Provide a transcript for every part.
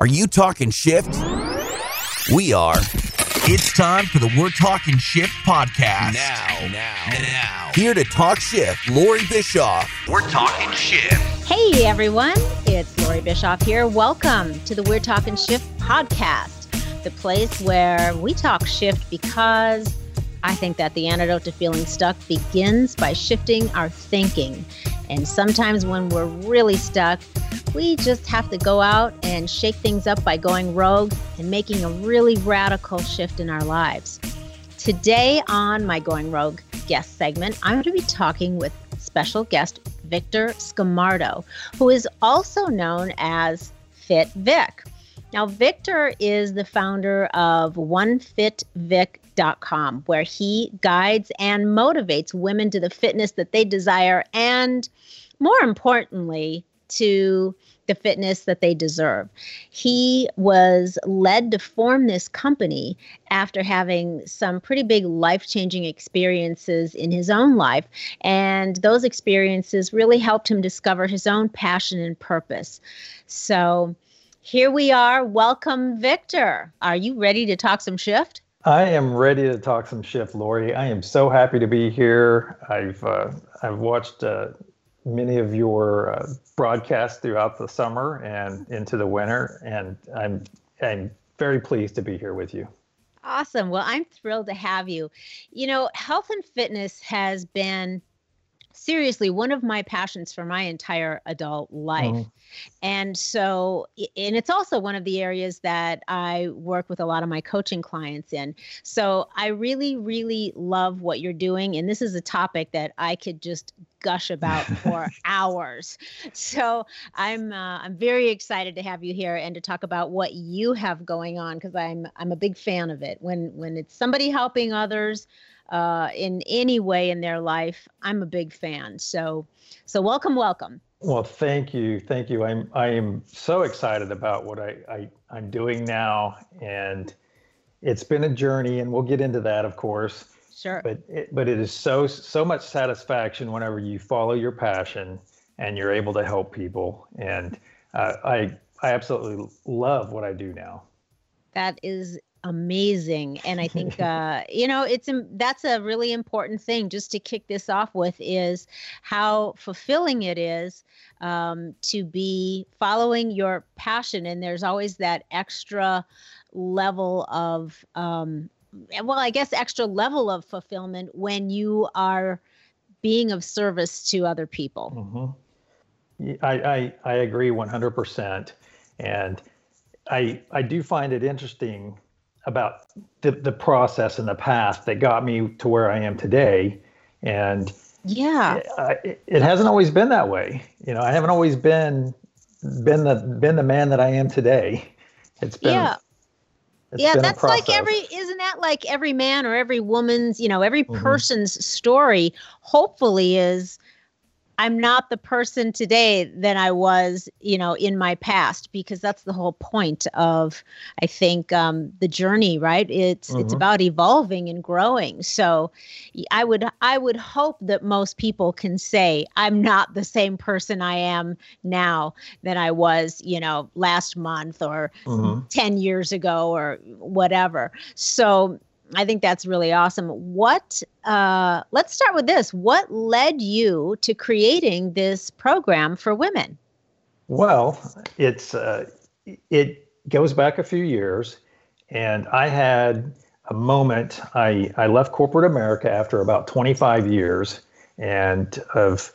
Are you talking shift? We are. It's time for the We're Talking Shift podcast. Now, now, now. Here to talk shift, Lori Bischoff. We're talking shift. Hey everyone, it's Lori Bischoff here. Welcome to the We're Talking Shift podcast, the place where we talk shift because I think that the antidote to feeling stuck begins by shifting our thinking. And sometimes when we're really stuck, we just have to go out and shake things up by going rogue and making a really radical shift in our lives. Today on my Going Rogue guest segment, I'm going to be talking with special guest Victor Scamardo, who is also known as Fit Vic. Now, Victor is the founder of OneFitVic.com, where he guides and motivates women to the fitness that they desire and, more importantly, to the fitness that they deserve. He was led to form this company after having some pretty big life changing experiences in his own life. And those experiences really helped him discover his own passion and purpose. So here we are. Welcome, Victor. Are you ready to talk some shift? I am ready to talk some shift, Lori. I am so happy to be here. I've uh, I've watched uh, many of your uh, broadcasts throughout the summer and into the winter, and I'm I'm very pleased to be here with you. Awesome. Well, I'm thrilled to have you. You know, health and fitness has been seriously one of my passions for my entire adult life. Mm. And so, and it's also one of the areas that I work with a lot of my coaching clients in. So I really, really love what you're doing. And this is a topic that I could just gush about for hours. So I'm uh, I'm very excited to have you here and to talk about what you have going on because I'm I'm a big fan of it. When when it's somebody helping others, uh, in any way in their life, I'm a big fan. So, so welcome, welcome. Well, thank you, thank you. I'm I am so excited about what I, I I'm doing now, and it's been a journey, and we'll get into that, of course. Sure. But it, but it is so so much satisfaction whenever you follow your passion and you're able to help people, and uh, I I absolutely love what I do now. That is amazing and i think uh you know it's that's a really important thing just to kick this off with is how fulfilling it is um, to be following your passion and there's always that extra level of um, well i guess extra level of fulfillment when you are being of service to other people mm-hmm. I, I i agree 100% and i i do find it interesting about the, the process and the path that got me to where I am today. And yeah, it, it hasn't always been that way. You know, I haven't always been been the been the man that I am today. It's been yeah. yeah, that's like every isn't that like every man or every woman's, you know, every mm-hmm. person's story hopefully is I'm not the person today that I was, you know, in my past because that's the whole point of, I think, um, the journey, right? It's mm-hmm. it's about evolving and growing. So, I would I would hope that most people can say I'm not the same person I am now that I was, you know, last month or mm-hmm. ten years ago or whatever. So I think that's really awesome. What, uh, let's start with this. What led you to creating this program for women? Well, it's, uh, it goes back a few years, and I had a moment. I, I left corporate America after about 25 years and of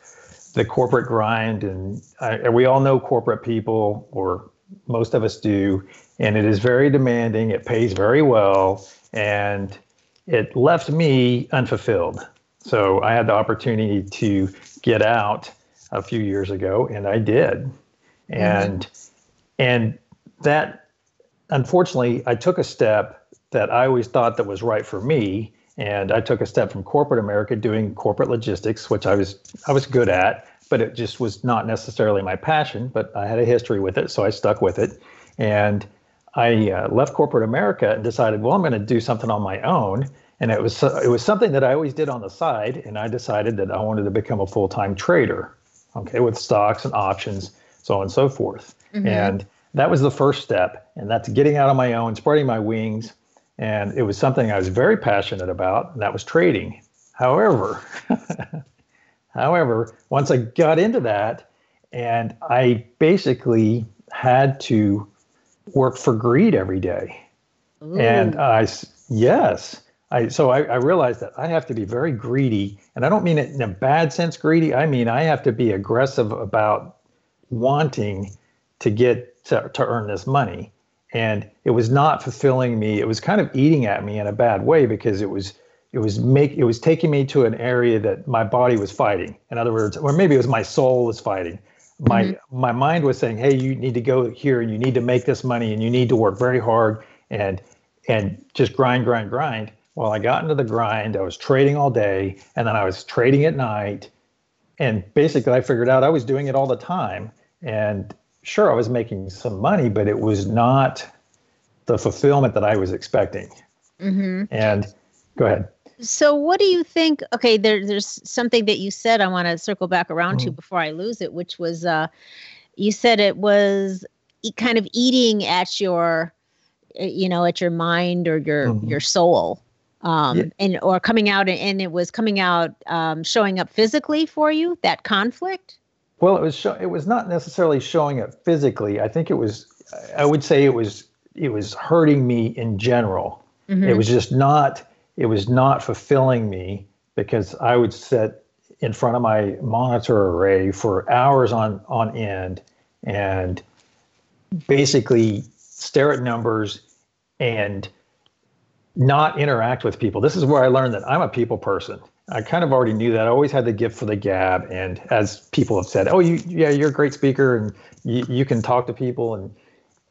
the corporate grind. And I, we all know corporate people, or most of us do, and it is very demanding. It pays very well and it left me unfulfilled. So I had the opportunity to get out a few years ago, and I did. And mm-hmm. and that unfortunately I took a step that I always thought that was right for me. And I took a step from corporate America doing corporate logistics, which I was I was good at, but it just was not necessarily my passion. But I had a history with it, so I stuck with it. And I uh, left corporate America and decided, well, I'm going to do something on my own. And it was it was something that I always did on the side, and I decided that I wanted to become a full time trader, okay, with stocks and options, so on and so forth. Mm-hmm. And that was the first step, and that's getting out on my own, spreading my wings, and it was something I was very passionate about, and that was trading. However, however, once I got into that, and I basically had to work for greed every day. Ooh. And I, yes, I, so I, I realized that I have to be very greedy, and I don't mean it in a bad sense greedy. I mean I have to be aggressive about wanting to get to, to earn this money, and it was not fulfilling me. It was kind of eating at me in a bad way because it was it was make it was taking me to an area that my body was fighting. In other words, or maybe it was my soul was fighting. My mm-hmm. my mind was saying, "Hey, you need to go here, and you need to make this money, and you need to work very hard, and and just grind, grind, grind." Well, I got into the grind. I was trading all day, and then I was trading at night. And basically, I figured out I was doing it all the time. And sure, I was making some money, but it was not the fulfillment that I was expecting. Mm-hmm. And go ahead. So, what do you think? Okay, there, there's something that you said I want to circle back around mm-hmm. to before I lose it, which was uh, you said it was kind of eating at your, you know, at your mind or your mm-hmm. your soul um, yeah. and or coming out and it was coming out um, showing up physically for you that conflict well it was show, it was not necessarily showing up physically i think it was i would say it was it was hurting me in general mm-hmm. it was just not it was not fulfilling me because i would sit in front of my monitor array for hours on on end and basically stare at numbers and not interact with people. This is where I learned that I'm a people person. I kind of already knew that. I always had the gift for the gab, and as people have said, "Oh, you, yeah, you're a great speaker, and you, you can talk to people." And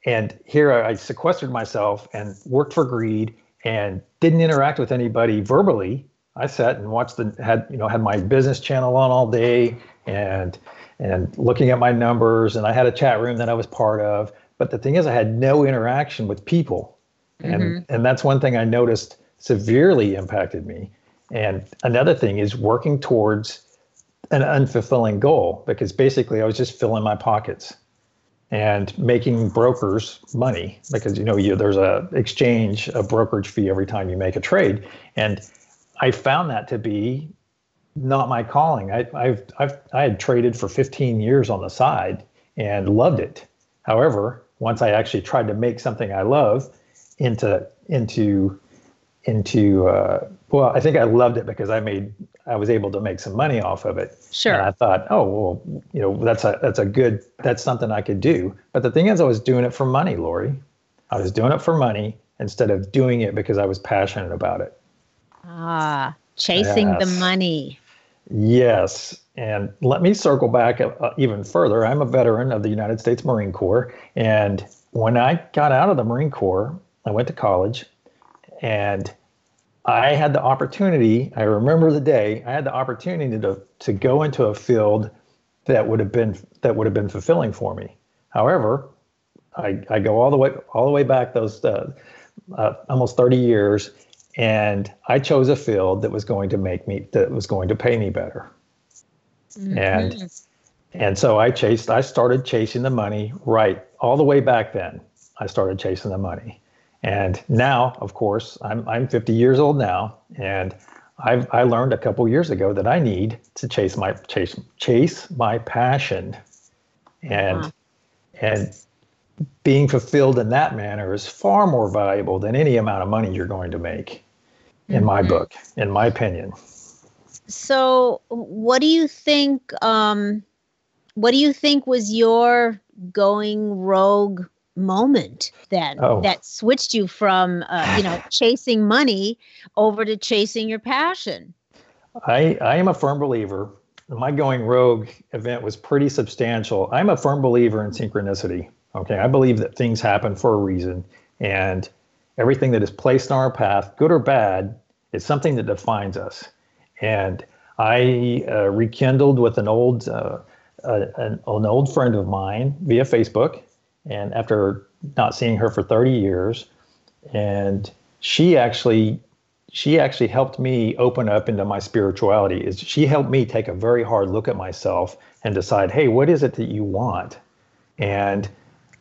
and here I sequestered myself and worked for greed and didn't interact with anybody verbally. I sat and watched the had you know had my business channel on all day and and looking at my numbers, and I had a chat room that I was part of. But the thing is, I had no interaction with people and mm-hmm. and that's one thing I noticed severely impacted me. And another thing is working towards an unfulfilling goal because basically I was just filling my pockets and making brokers money because you know you, there's a exchange a brokerage fee every time you make a trade and I found that to be not my calling. I, I've, I've I had traded for 15 years on the side and loved it. However, once I actually tried to make something I love, into into into uh, well i think i loved it because i made i was able to make some money off of it. Sure. And i thought oh well you know that's a that's a good that's something i could do. But the thing is i was doing it for money lori. I was doing it for money instead of doing it because i was passionate about it. Ah chasing yes. the money. Yes. And let me circle back uh, even further. I'm a veteran of the united states marine corps. And when i got out of the marine corps I went to college. And I had the opportunity, I remember the day, I had the opportunity to, to go into a field that would have been that would have been fulfilling for me. However, I, I go all the way all the way back those uh, uh, almost 30 years and I chose a field that was going to make me that was going to pay me better. Mm-hmm. And and so I chased I started chasing the money right all the way back then. I started chasing the money. And now, of course, I'm, I'm 50 years old now, and I've, I learned a couple years ago that I need to chase my chase chase my passion, and uh-huh. and being fulfilled in that manner is far more valuable than any amount of money you're going to make, in mm-hmm. my book, in my opinion. So, what do you think? Um, what do you think was your going rogue moment then oh. that switched you from uh, you know chasing money over to chasing your passion. I i am a firm believer. My going rogue event was pretty substantial. I'm a firm believer in synchronicity okay? I believe that things happen for a reason and everything that is placed on our path good or bad is something that defines us. And i uh, rekindled with an old uh, uh an, an old friend of mine via facebook and after not seeing her for 30 years and she actually she actually helped me open up into my spirituality is she helped me take a very hard look at myself and decide hey what is it that you want and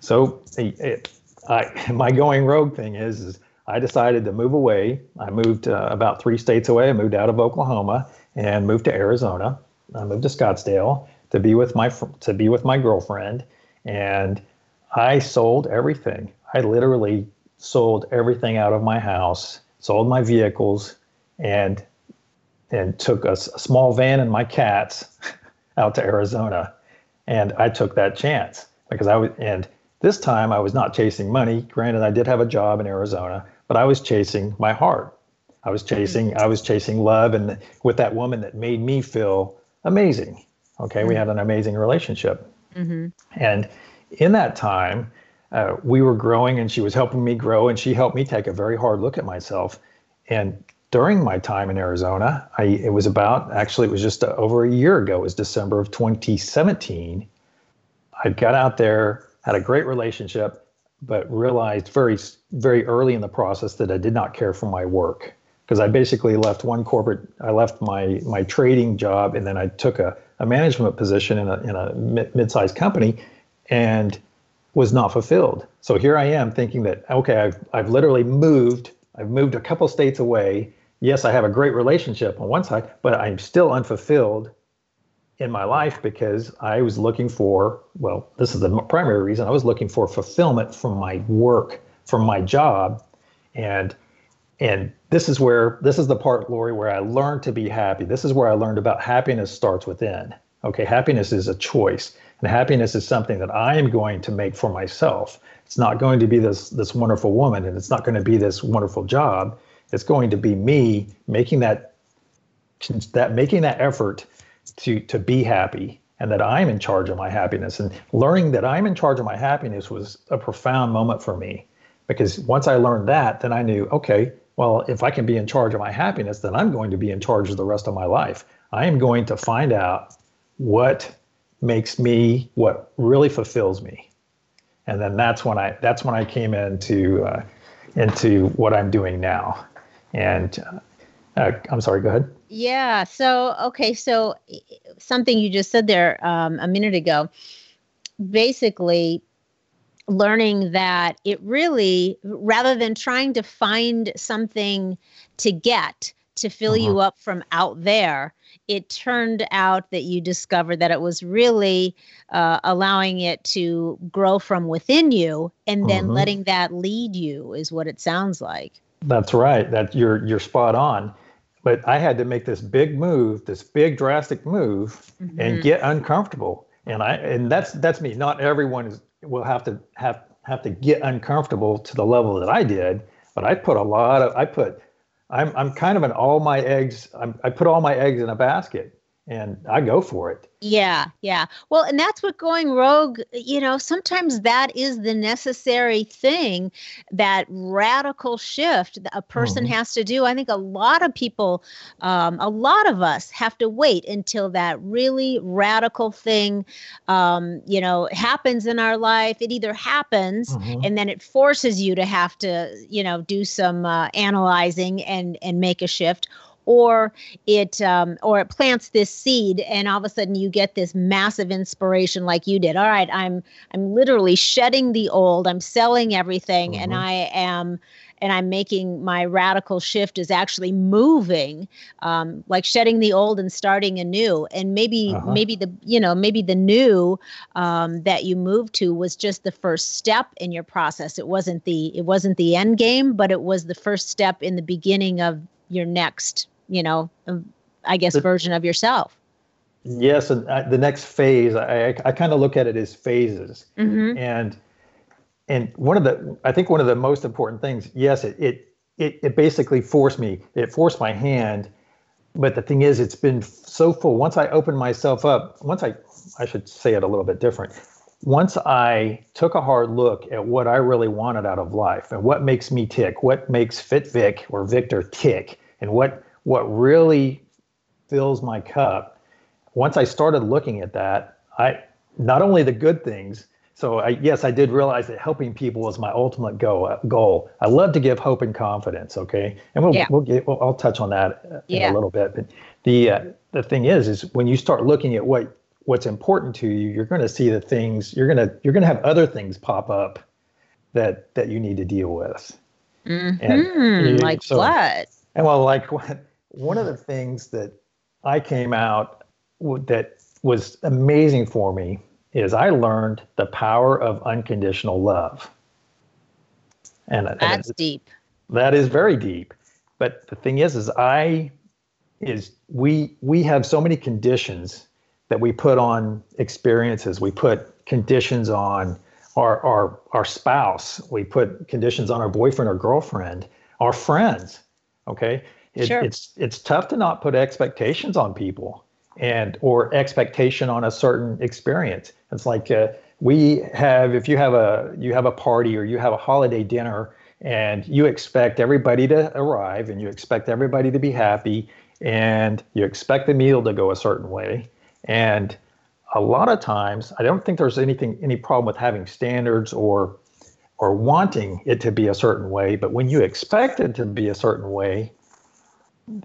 So it, I, my going rogue thing is, is I decided to move away. I moved uh, about three states away. I moved out of Oklahoma and moved to Arizona. I moved to Scottsdale to be with my to be with my girlfriend, and I sold everything. I literally sold everything out of my house, sold my vehicles, and and took a, a small van and my cats out to Arizona, and I took that chance because I was and this time I was not chasing money. Granted, I did have a job in Arizona, but I was chasing my heart. I was chasing I was chasing love and with that woman that made me feel amazing. Okay, mm-hmm. we had an amazing relationship. Mm-hmm. And in that time, uh, we were growing and she was helping me grow and she helped me take a very hard look at myself. And during my time in Arizona, I it was about actually it was just uh, over a year ago. It was December of 2017. I got out there, had a great relationship, but realized very very early in the process that I did not care for my work because I basically left one corporate. I left my my trading job and then I took a, a management position in a in a mid-sized company, and was not fulfilled. So here I am thinking that okay, I've I've literally moved. I've moved a couple states away. Yes, I have a great relationship on one side, but I'm still unfulfilled in my life because I was looking for, well, this is the primary reason I was looking for fulfillment from my work, from my job. And and this is where this is the part, Lori, where I learned to be happy. This is where I learned about happiness starts within. Okay, happiness is a choice. And happiness is something that I am going to make for myself. It's not going to be this this wonderful woman and it's not going to be this wonderful job. It's going to be me making that that making that effort to to be happy and that I'm in charge of my happiness and learning that I'm in charge of my happiness was a profound moment for me because once I learned that then I knew okay well if I can be in charge of my happiness then I'm going to be in charge of the rest of my life I am going to find out what makes me what really fulfills me. And then that's when i that's when i came into uh, into what i'm doing now. And uh, uh, i'm sorry go ahead. Yeah. So okay. So something you just said there um, a minute ago basically learning that it really rather than trying to find something to get to fill uh-huh. you up from out there it turned out that you discovered that it was really uh, allowing it to grow from within you and then mm-hmm. letting that lead you is what it sounds like that's right that you're you're spot on but i had to make this big move this big drastic move mm-hmm. and get uncomfortable and i and that's that's me not everyone is, will have to have have to get uncomfortable to the level that i did but i put a lot of i put I'm I'm kind of an all my eggs. I'm, I put all my eggs in a basket, and I go for it. Yeah, yeah. Well, and that's what going rogue, you know, sometimes that is the necessary thing, that radical shift that a person mm-hmm. has to do. I think a lot of people, um, a lot of us have to wait until that really radical thing, um, you know, happens in our life. It either happens mm-hmm. and then it forces you to have to, you know, do some uh, analyzing and and make a shift or it um, or it plants this seed and all of a sudden you get this massive inspiration like you did all right i'm i'm literally shedding the old i'm selling everything mm-hmm. and i am and i'm making my radical shift is actually moving um, like shedding the old and starting anew and maybe uh-huh. maybe the you know maybe the new um, that you moved to was just the first step in your process it wasn't the it wasn't the end game but it was the first step in the beginning of your next you know, I guess, version of yourself. Yes, and uh, the next phase, I, I, I kind of look at it as phases, mm-hmm. and and one of the, I think one of the most important things, yes, it it it, it basically forced me, it forced my hand, but the thing is, it's been so full. Once I opened myself up, once I, I should say it a little bit different. Once I took a hard look at what I really wanted out of life and what makes me tick, what makes Fit Vic or Victor tick, and what what really fills my cup once i started looking at that i not only the good things so I, yes i did realize that helping people was my ultimate go, goal i love to give hope and confidence okay and we'll, yeah. we'll get i'll touch on that in yeah. a little bit but the uh, the thing is is when you start looking at what what's important to you, you're going to see the things you're going to you're going to have other things pop up that that you need to deal with. Mm-hmm. And you, like so, what? And well, like one of the things that I came out that was amazing for me is I learned the power of unconditional love. And that's and deep. That is very deep. But the thing is, is I is we we have so many conditions that we put on experiences. We put conditions on our our our spouse. We put conditions on our boyfriend or girlfriend, our friends. Okay, it, sure. it's it's tough to not put expectations on people and or expectation on a certain experience. It's like uh, we have if you have a you have a party or you have a holiday dinner and you expect everybody to arrive and you expect everybody to be happy and you expect the meal to go a certain way and a lot of times i don't think there's anything any problem with having standards or or wanting it to be a certain way but when you expect it to be a certain way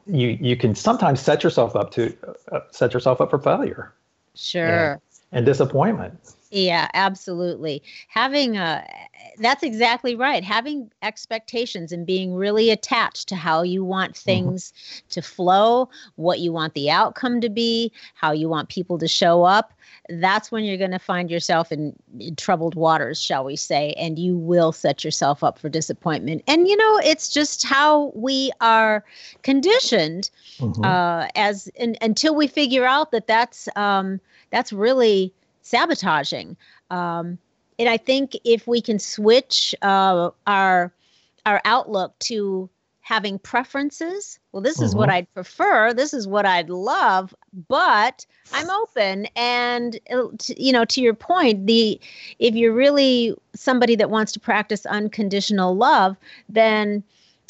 you you can sometimes set yourself up to uh, set yourself up for failure. Sure. And, and disappointment yeah, absolutely. Having a that's exactly right. Having expectations and being really attached to how you want mm-hmm. things mm-hmm. to flow, what you want the outcome to be, how you want people to show up, that's when you're going to find yourself in, in, troubled waters, shall we say, and you will set yourself up for disappointment. And you know, it's just how we are conditioned mm-hmm. uh, as in, until we figure out that that's um, that's really sabotaging. Um, and I think if we can switch uh, our our outlook to having preferences, well, this is mm-hmm. what I'd prefer. This is what I'd love, but I'm open. And uh, you know, to your point, the if you're really somebody that wants to practice unconditional love, then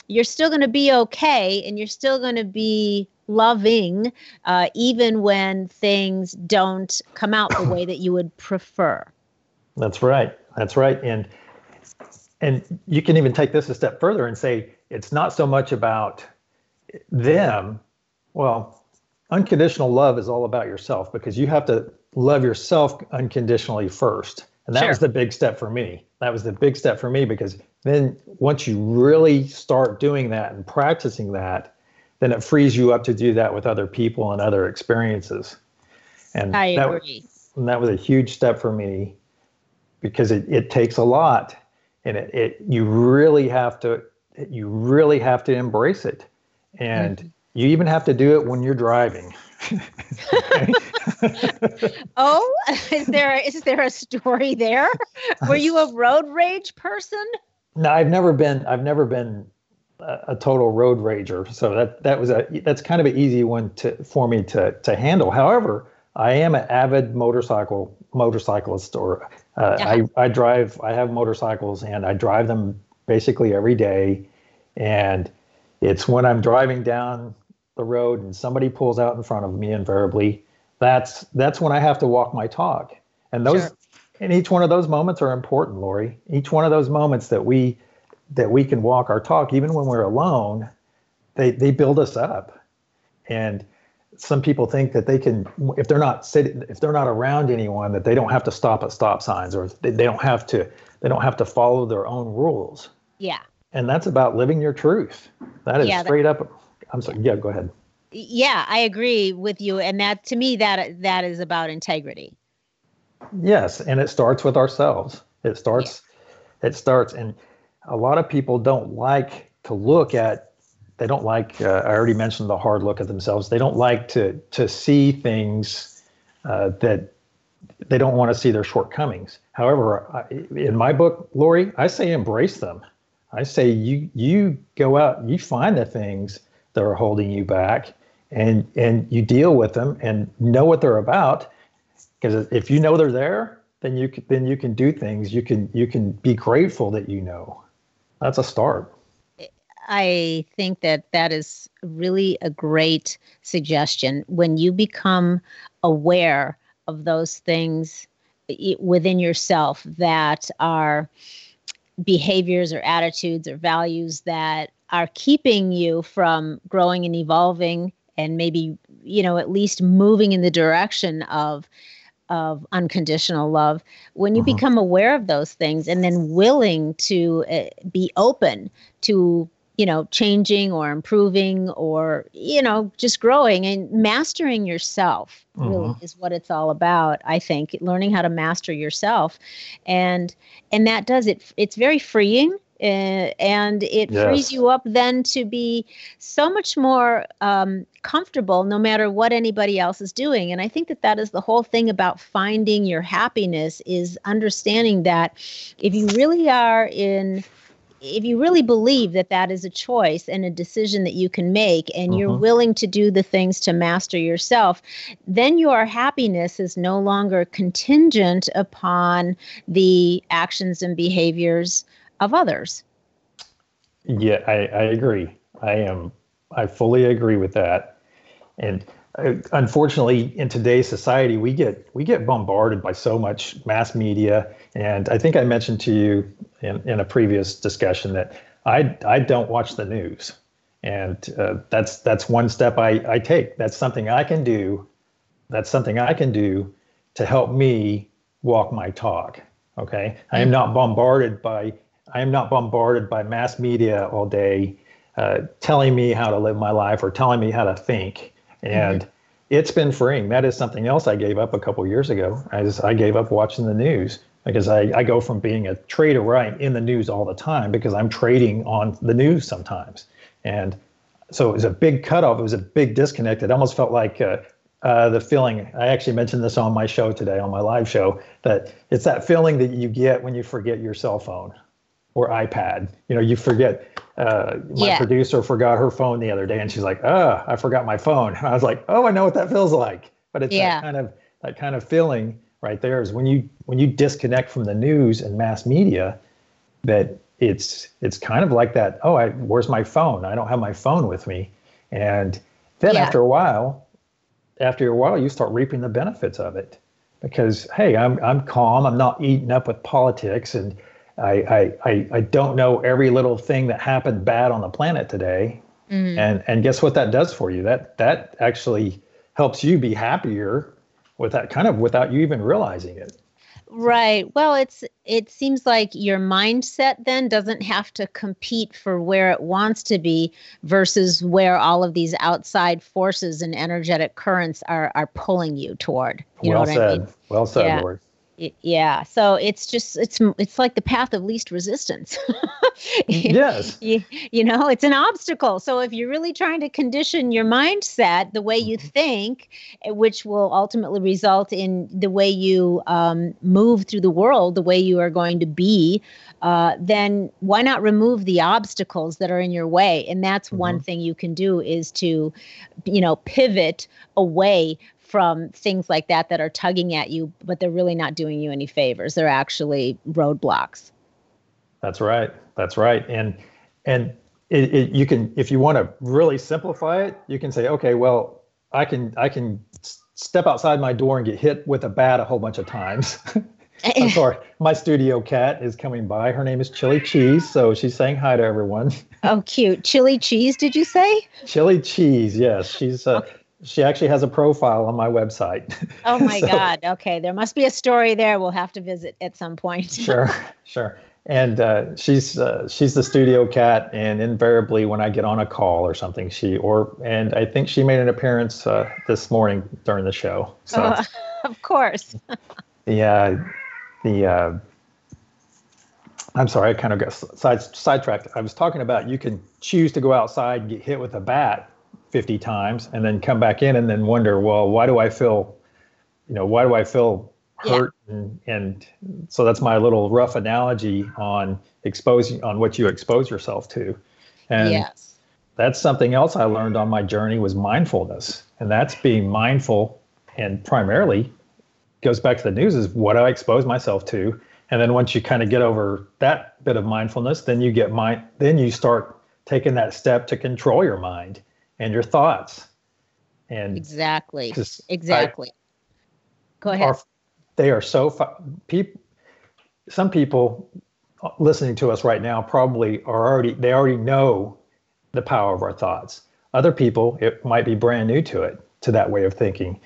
you're still going to be okay, and you're still going to be loving, uh, even when things don't come out the way that you would prefer. That's right. That's right. And and you can even take this a step further and say it's not so much about them. Well, unconditional love is all about yourself because you have to love yourself unconditionally first. And that sure. was the big step for me. That was the big step for me because then once you really start doing that and practicing that, then it frees you up to do that with other people and other experiences. And I that, agree. And that was a huge step for me because it, it takes a lot and it, it you really have to you really have to embrace it. And mm-hmm. you even have to do it when you're driving. oh, is there is there a story there? Were you a road rage person? No, I've never been I've never been a total road rager. So that that was a that's kind of an easy one to for me to to handle. However, I am an avid motorcycle motorcyclist, or uh, yeah. I I drive. I have motorcycles and I drive them basically every day. And it's when I'm driving down the road and somebody pulls out in front of me invariably. That's that's when I have to walk my talk. And those sure. and each one of those moments are important, Lori. Each one of those moments that we that we can walk our talk even when we're alone they they build us up. And some people think that they can if they're not sitting if they're not around anyone that they don't have to stop at stop signs or they, they don't have to they don't have to follow their own rules. Yeah. And that's about living your truth. That is yeah, straight that, up i'm sorry yeah go ahead. Yeah i agree with you and that to me that that is about integrity. Yes and it starts with ourselves. It starts yeah. it starts and a lot of people don't like to look at they don't like uh, i already mentioned the hard look at themselves. They don't like to to see things uh, that they don't want to see their shortcomings. However I, in my book lori i say embrace them. I say you you go out you find the things that are holding you back and and you deal with them and know what they're about. Because if you know they're there then you can, then you can do things. You can you can be grateful that you know that's a start. I think that that is really a great suggestion. When you become aware of those things within yourself that are behaviors or attitudes or values that are keeping you from growing and evolving and maybe you know at least moving in the direction of of unconditional love when you mm-hmm. become aware of those things and then willing to uh, be open to you know changing or improving or you know just growing and mastering yourself really mm-hmm. is what it's all about i think learning how to master yourself and and that does it it's very freeing uh, and it yes. frees you up then to be so much more um, comfortable no matter what anybody else is doing and i think that that is the whole thing about finding your happiness is understanding that if you really are in if you really believe that that is a choice and a decision that you can make and you're uh-huh. willing to do the things to master yourself then your happiness is no longer contingent upon the actions and behaviors of others. Yeah, I, I agree. I am. I fully agree with that. And uh, unfortunately, in today's society, we get we get bombarded by so much mass media. And I think I mentioned to you in, in a previous discussion that I I don't watch the news, and uh, that's that's one step I I take. That's something I can do. That's something I can do to help me walk my talk. Okay, I am not bombarded by I am not bombarded by mass media all day uh, telling me how to live my life or telling me how to think. And mm-hmm. it's been freeing. That is something else I gave up a couple years ago. I just I gave up watching the news because I, I go from being a trader where I'm in the news all the time because I'm trading on the news sometimes. And so it was a big cutoff. It was a big disconnect. It almost felt like uh, uh, the feeling. I actually mentioned this on my show today, on my live show, that it's that feeling that you get when you forget your cell phone or iPad. You know, you forget. Uh, my yeah. producer forgot her phone the other day, and she's like, "Oh, I forgot my phone." And I was like, "Oh, I know what that feels like." But it's yeah. that kind of that kind of feeling right there is when you when you disconnect from the news and mass media, that it's it's kind of like that. Oh, I where's my phone? I don't have my phone with me, and then yeah. after a while, after a while, you start reaping the benefits of it because hey, I'm I'm calm. I'm not eaten up with politics and I, I, I don't know every little thing that happened bad on the planet today. Mm-hmm. And and guess what that does for you? That that actually helps you be happier with that kind of without you even realizing it. Right. Well, it's it seems like your mindset then doesn't have to compete for where it wants to be versus where all of these outside forces and energetic currents are are pulling you toward. You well know what said. I mean? Well said, yeah. Lord yeah. So it's just it's it's like the path of least resistance. Yes. you, you know it's an obstacle. So if you're really trying to condition your mindset the way you mm-hmm. think eh, which will ultimately result in the way you um, move through the world the way you are going to be uh, then why not remove the obstacles that are in your way? And that's mm-hmm. one thing you can do is to you know pivot away from things like that that are tugging at you, but they're really not doing you any favors. They're actually roadblocks. That's right. That's right. And and it, it, you can, if you want to really simplify it, you can say, okay, well, I can I can step outside my door and get hit with a bat a whole bunch of times. I'm sorry. My studio cat is coming by. Her name is Chili Cheese, so she's saying hi to everyone. oh, cute. Chili Cheese, did you say? Chili Cheese, yes. She's uh, okay she actually has a profile on my website. Oh my so, God. Okay. There must be a story there. We'll have to visit at some point. sure. Sure. And uh, she's uh, she's the studio cat, and invariably when I get on a call or something, she or and I think she made an appearance uh, this morning during the show. So, oh, of course. yeah, the uh, I'm sorry, I kind of got side sidetracked. I was talking about you can choose to go outside and get hit with a bat, 50 times and then come back in and then wonder, well, why do I feel, you know, why do I feel hurt? Yeah. And, and so that's my little rough analogy on exposing on what you expose yourself to. And yes. that's something else I learned on my journey was mindfulness. And that's being mindful and primarily goes back to the news is what I expose myself to? And then once you kind of get over that bit of mindfulness, then you get mind then you start taking that step to control your mind and your thoughts. And exactly, exactly. I, Go ahead. Are, they are so people. Some people listening to us right now probably are already they already know the power of our thoughts. Other people, it might be brand new to it, to that way of thinking.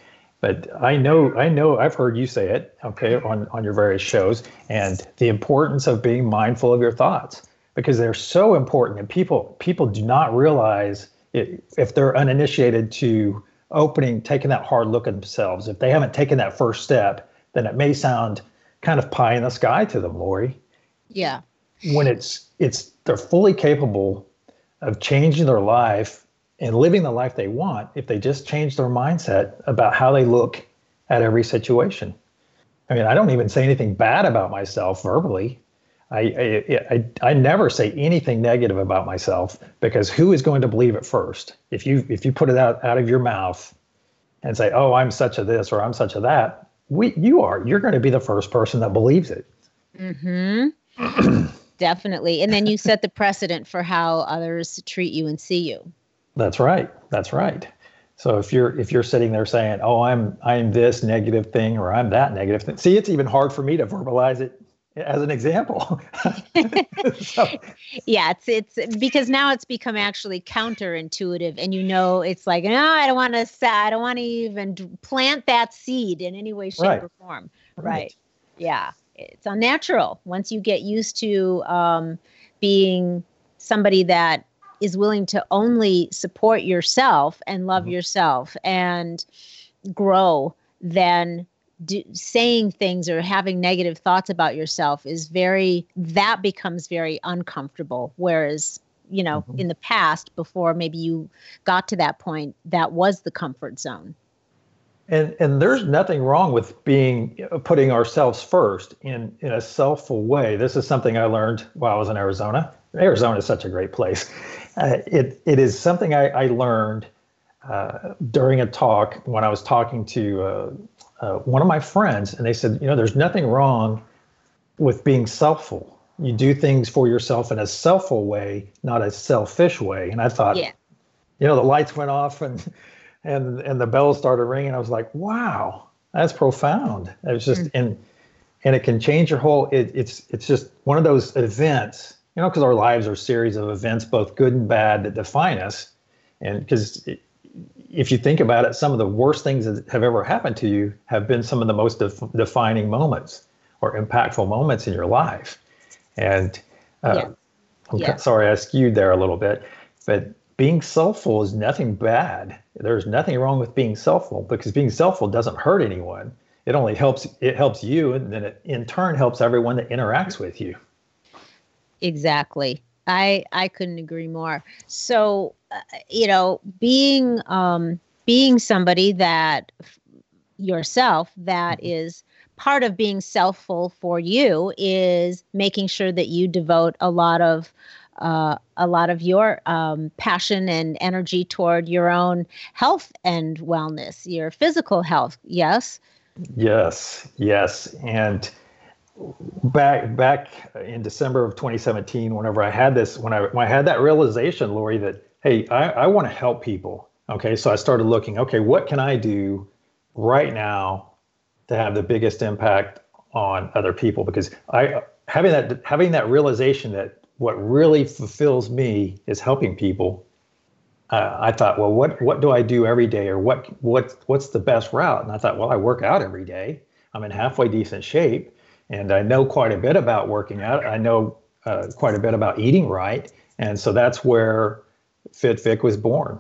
but I know, I know, I've heard you say it, okay, on, on your various shows, and the importance of being mindful of your thoughts because they're so important, and people people do not realize it, if they're uninitiated to opening, taking that hard look at themselves. If they haven't taken that first step, then it may sound kind of pie in the sky to them, Lori. Yeah. When it's it's they're fully capable of changing their life and living the life they want if they just change their mindset about how they look at every situation. I mean, I don't even say anything bad about myself verbally. I, I, I, I, never say anything negative about myself because who is going to believe it first? If you if you put it out, out of your mouth and say, "Oh, I'm such a this" or "I'm such a that," we you are you're going to be the first person that believes it. Mm-hmm. Definitely, and then you set the precedent for how others treat you and see you. That's right. That's right. So if you're if you're sitting there saying, "Oh, I'm I'm this negative thing or I'm that negative thing," see, it's even hard for me to verbalize it as an example. so. Yeah, it's it's because now it's become actually counterintuitive, and you know, it's like, no, I don't want to say, I don't want to even plant that seed in any way, shape, right. or form. Right. right. Yeah, it's unnatural once you get used to um, being somebody that is willing to only support yourself and love mm-hmm. yourself and grow, then do, saying things or having negative thoughts about yourself is very, that becomes very uncomfortable. Whereas, you know, mm-hmm. in the past, before maybe you got to that point, that was the comfort zone. And, and there's nothing wrong with being putting ourselves first in, in a selfful way. This is something I learned while I was in Arizona. Arizona is such a great place. Uh, it, it is something I, I learned uh, during a talk when I was talking to uh, uh, one of my friends, and they said, you know, there's nothing wrong with being selfful. You do things for yourself in a selfful way, not a selfish way. And I thought, yeah. you know, the lights went off and and and the bells started ringing. I was like, wow, that's profound. It was just mm. and and it can change your whole. It, it's it's just one of those events you know, because our lives are a series of events, both good and bad, that define us. And because if you think about it, some of the worst things that have ever happened to you have been some of the most def- defining moments or impactful moments in your life. And uh, yeah. I'm yeah. sorry, I skewed there a little bit, but being selfful is nothing bad. There's nothing wrong with being selfful because being selfful doesn't hurt anyone. It only helps it helps you, and then it in turn helps everyone that interacts with you. Exactly. I I couldn't agree more. So, you know, being um being somebody that yourself that mm-hmm. is part of being selfful for you is making sure that you devote a lot of uh, a lot of your um, passion and energy toward your own health and wellness, your physical health. Yes. Yes. Yes. And back back in December of 2017, whenever I had this, when I when I had that realization, Lori, that hey, I, I want to help people. Okay, so I started looking. Okay, what can I do right now to have the biggest impact on other people? Because I having that having that realization that what really fulfills me is helping people. Uh, I thought, well, what what do I do every day, or what what what's the best route? And I thought, well, I work out every day. I'm in halfway decent shape and I know quite a bit about working out. I know uh, quite a bit about eating right, and so that's where FitVic was born.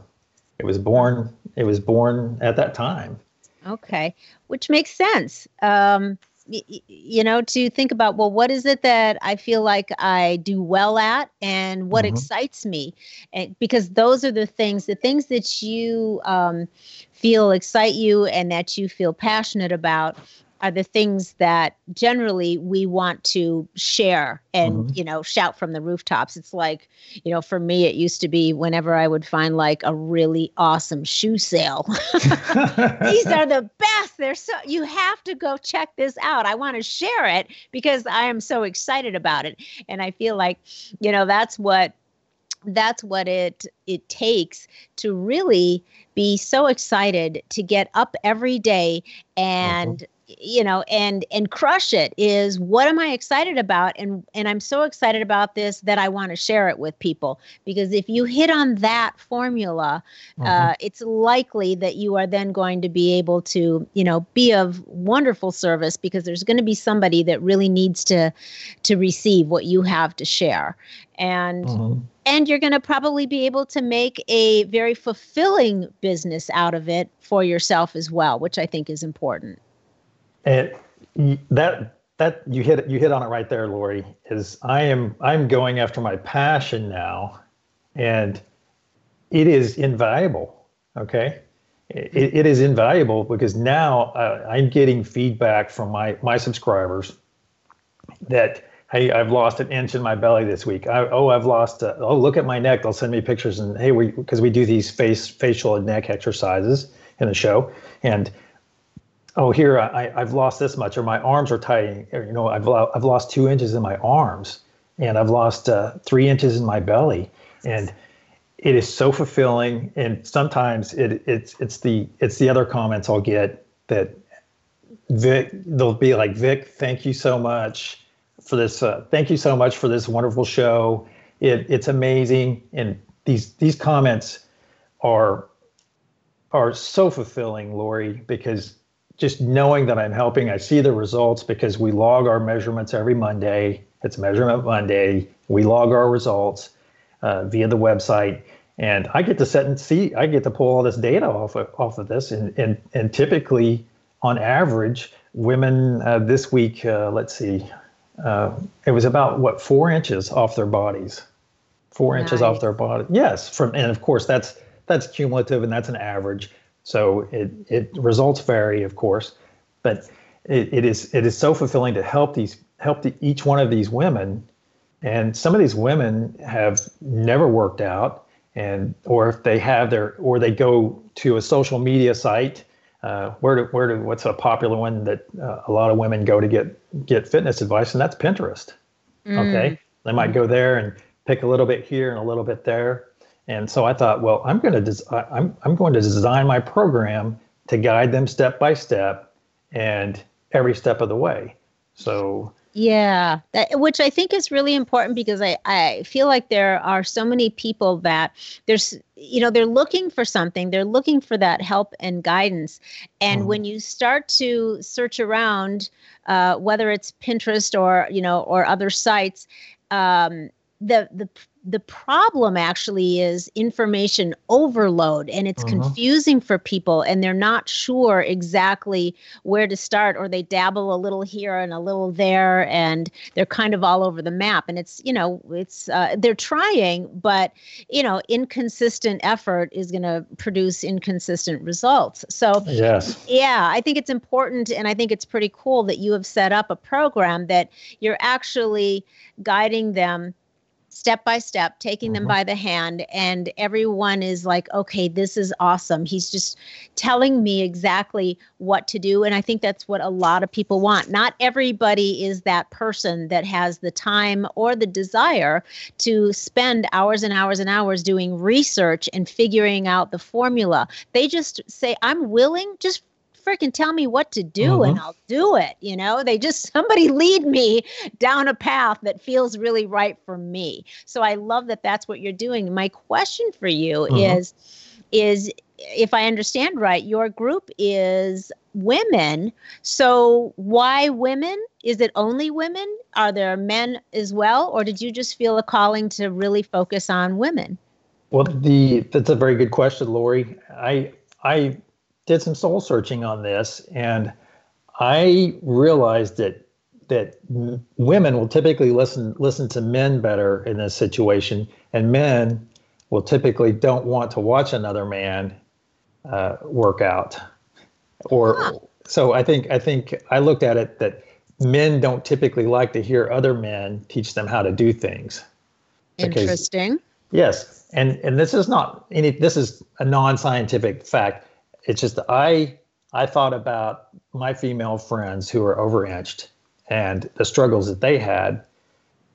It was born. It was born at that time. Okay, which makes sense. Um, y- you know, to think about well, what is it that I feel like I do well at, and what mm-hmm. excites me, and because those are the things, the things that you um, feel excite you and that you feel passionate about are the things that generally we want to share and mm-hmm. you know shout from the rooftops. It's like you know for me it used to be whenever i would find like a really awesome shoe sale. These are the best. They're so you have to go check this out. I want to share it because i am so excited about it. And i feel like you know that's what that's what it it takes to really be so excited to get up every day and mm-hmm you know and and crush it is what am i excited about and and i'm so excited about this that i want to share it with people because if you hit on that formula uh, mm-hmm. uh, it's likely that you are then going to be able to you know be of wonderful service because there's going to be somebody that really needs to to receive what you have to share and mm-hmm. and you're going to probably be able to make a very fulfilling business out of it for yourself as well which i think is important and that that you hit you hit on it right there lori is i am i'm going after my passion now and it is invaluable okay it, it is invaluable because now uh, i'm getting feedback from my my subscribers that hey, I've lost an inch in my belly this week. I, oh, I've lost. A, oh, look at my neck. They'll send me pictures and hey, we because we do these face facial and neck exercises in the show, and oh, here I, I've lost this much, or my arms are tight. Or, you know, I've I've lost two inches in my arms, and I've lost uh, three inches in my belly, and it is so fulfilling. And sometimes it it's it's the it's the other comments I'll get that Vic they'll be like Vic, thank you so much for this. Uh, thank you so much for this wonderful show. It, it's amazing, and these these comments are are so fulfilling, Lori, because just knowing that I'm helping, I see the results because we log our measurements every Monday. It's Measurement Monday. We log our results uh, via the website, and I get to set and see. I get to pull all this data off of, off of this, and and and typically, on average, women uh, this week. Uh, let's see, uh, it was about what four inches off their bodies, four nice. inches off their body. Yes, from and of course that's that's cumulative and that's an average. So it it results vary, of course, but it, it is it is so fulfilling to help these help the, each one of these women, and some of these women have never worked out, and or if they have their or they go to a social media site uh, where do where do what's a popular one that uh, a lot of women go to get get fitness advice, and that's Pinterest. Mm. Okay, they might go there and pick a little bit here and a little bit there, and so I thought, well, I'm going to des- I'm I'm going to design my program to guide them step by step and every step of the way. So yeah, that, which I think is really important because I, I feel like there are so many people that there's, you know, they're looking for something, they're looking for that help and guidance. And mm. when you start to search around, uh, whether it's Pinterest or, you know, or other sites, um, the, the the problem actually is information overload and it's uh-huh. confusing for people and they're not sure exactly where to start or they dabble a little here and a little there and they're kind of all over the map and it's you know it's uh, they're trying but you know inconsistent effort is going to produce inconsistent results so yes yeah i think it's important and i think it's pretty cool that you have set up a program that you're actually guiding them step by step, taking them mm-hmm. by the hand. And everyone is like, okay, this is awesome. He's just telling me exactly what to do. And I think that's what a lot of people want. Not everybody is that person that has the time or the desire to spend hours and hours and hours doing research and figuring out the formula. They just say, I'm willing, just freaking tell me what to do mm-hmm. and I'll do it. You know, they just somebody lead me down a path that feels really right for me. So I love that that's what you're doing. My question for you mm-hmm. is is if I understand right, your group is women. So why women? Is it only women? Are there men as well? Or did you just feel a calling to really focus on women? Well, the that's a very good question, Lori. I I did some soul searching on this, and I realized that that women will typically listen listen to men better in this situation, and men will typically don't want to watch another man uh, work out. Or huh. so I think I think I looked at it that men don't typically like to hear other men teach them how to do things. Interesting. Yes, and and this is not any. This is a non-scientific fact it's just I I thought about my female friends who are overinched and the struggles that they had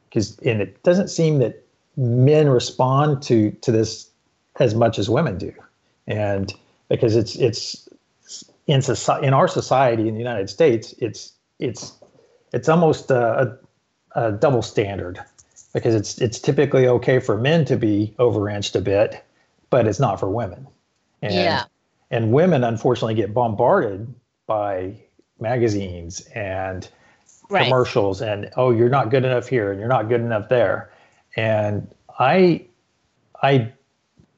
because and it doesn't seem that men respond to to this as much as women do and because it's it's in society, in our society in the United States, it's it's it's almost a, a, a double standard because it's it's typically okay for men to be overinched a bit, but it's not for women. And, yeah. And women unfortunately get bombarded by magazines and right. commercials and oh you're not good enough here and you're not good enough there. And I I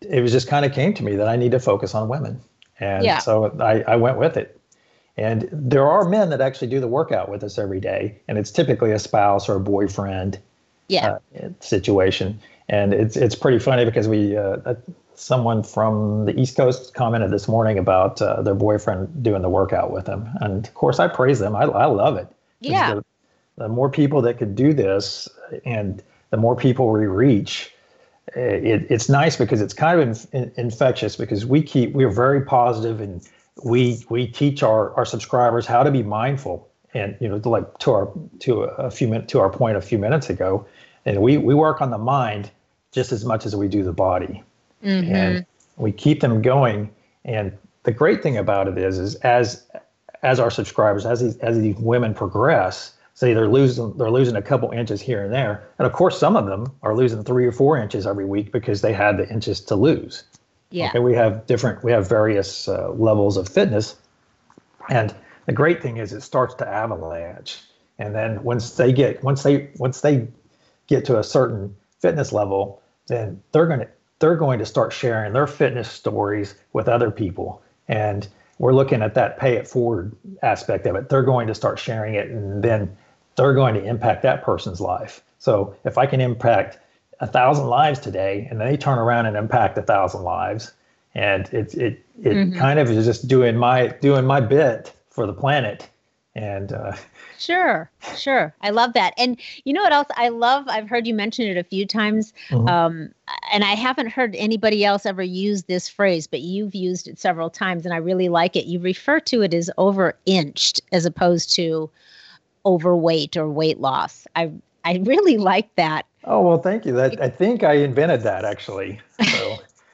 it was just kind of came to me that I need to focus on women. And yeah. so I, I went with it. And there are men that actually do the workout with us every day, and it's typically a spouse or a boyfriend yeah. uh, situation. And it's it's pretty funny because we uh, uh, someone from the East Coast commented this morning about uh, their boyfriend doing the workout with him, and of course I praise them. I I love it. Yeah. The, the more people that could do this, and the more people we reach, it, it's nice because it's kind of in, in, infectious because we keep we're very positive and we we teach our our subscribers how to be mindful and you know like to our to a few minutes to our point a few minutes ago and we we work on the mind just as much as we do the body mm-hmm. and we keep them going. And the great thing about it is is as as our subscribers as these as these women progress say they're losing they're losing a couple inches here and there. And of course some of them are losing three or four inches every week because they had the inches to lose. Yeah. Okay we have different we have various uh, levels of fitness. And the great thing is it starts to avalanche. And then once they get once they once they get to a certain fitness level then they're going to they're going to start sharing their fitness stories with other people. And we're looking at that pay it forward aspect of it. They're going to start sharing it and then they're going to impact that person's life. So if i can impact a thousand lives today and they turn around and impact a thousand lives and it it it mm-hmm. kind of is just doing my doing my bit for the planet and uh, sure sure. I love that. And you know what else? I love i've heard you mention it a few times mm-hmm. um, and i haven't heard anybody else ever use this phrase but you've used it several times and i really like it. You refer to it as over inched as opposed to overweight or weight loss. I i really like that. Oh well thank you. That i think i invented that actually. So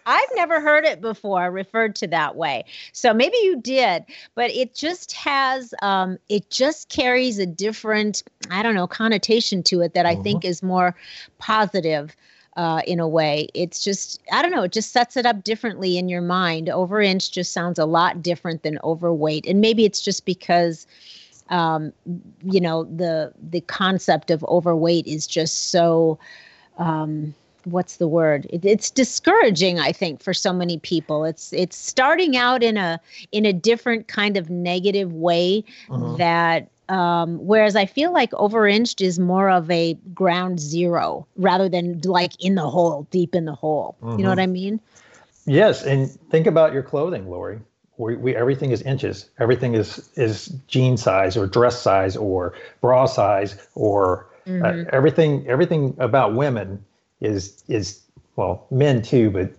I've never heard it before referred to that way. So maybe you did, but it just has, um, it just carries a different, I don't know, connotation to it that I mm-hmm. think is more positive. Uh, in a way, it's just I don't know. It just sets it up differently in your mind. Over inch just sounds a lot different than overweight, and maybe it's just because um, you know the the concept of overweight is just so um, what's the word it, it's discouraging i think for so many people it's it's starting out in a in a different kind of negative way uh-huh. that um, whereas I feel like overinched is more of a ground zero rather than like in the hole, deep in the hole. You know what mm-hmm. I mean? Yes, and think about your clothing, Lori. We, we everything is inches. Everything is is jean size or dress size or bra size or uh, mm-hmm. uh, everything. Everything about women is is well men too, but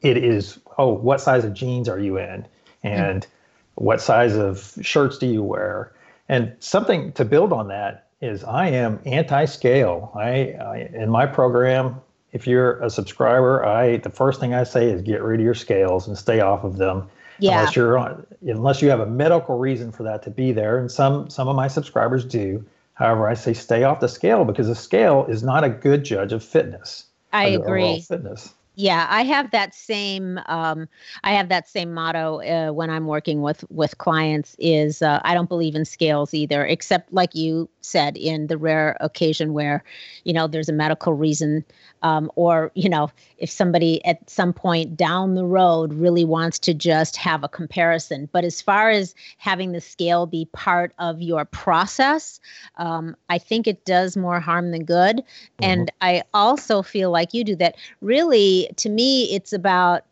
it is oh what size of jeans are you in and mm-hmm. what size of shirts do you wear and something to build on that is I am anti-scale. I, I in my program if you're a subscriber, I the first thing I say is get rid of your scales and stay off of them. Yeah. Unless you're on, unless you have a medical reason for that to be there, and some some of my subscribers do. However, I say stay off the scale because the scale is not a good judge of fitness. I agree. Fitness. Yeah, I have that same. Um, I have that same motto uh, when I'm working with with clients. Is uh, I don't believe in scales either, except like you said, in the rare occasion where, you know, there's a medical reason um, or you know if somebody at some point down the road really wants to just have a comparison but as far as having the scale be part of your process um, i think it does more harm than good mm-hmm. and i also feel like you do that really to me it's about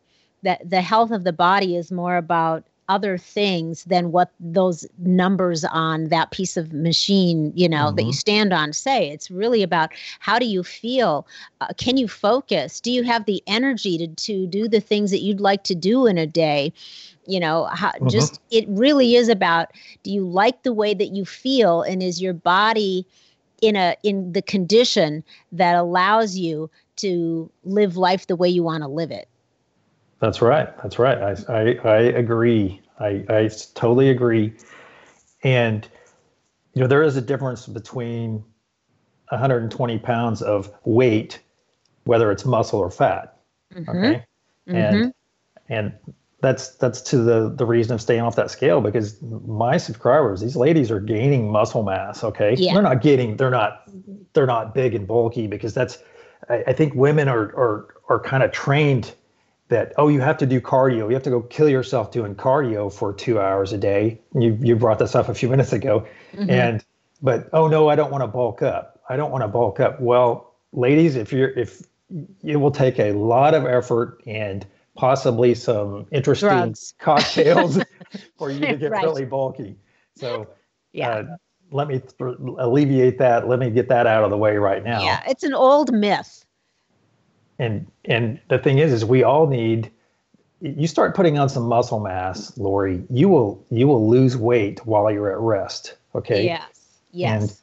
that the health of the body is more about other things than what those numbers on that piece of machine you know mm-hmm. that you mm-hmm. stand on say it's really about how do you feel uh, can you focus do you have the energy to, to do the things that you'd like to do in a day you know how, mm-hmm. just it really is about do you like the way that you feel and is your body in a in the condition that allows you to live life the way you want to live it That's right. That's right. I, I, I agree. I, I totally agree. And, you know, there is a difference between 120 pounds of weight, whether it's muscle or fat. Mm-hmm. Okay. Mm-hmm. And, and that's, that's to the, the reason of staying off that scale because my subscribers, these ladies are gaining muscle mass. Okay. Yeah. They're not getting, they're not, they're not big and bulky because that's, I, I think women are, are, are kind of trained that oh you have to do cardio. You have to go kill yourself doing cardio for two hours a day. You you brought this up a few minutes ago. Mm-hmm. and but oh no i don't want to bulk up. I don't want to bulk up. Well ladies if you're if it will take a lot of effort and possibly some interesting Drugs. cocktails for you to get right. really bulky. So yeah. uh, let me th- alleviate that let me get that out of the way right now. Yeah it's an old myth. And and the thing is is we all need you start putting on some muscle mass lori you will you will lose weight while you're at rest okay? Yes yes. And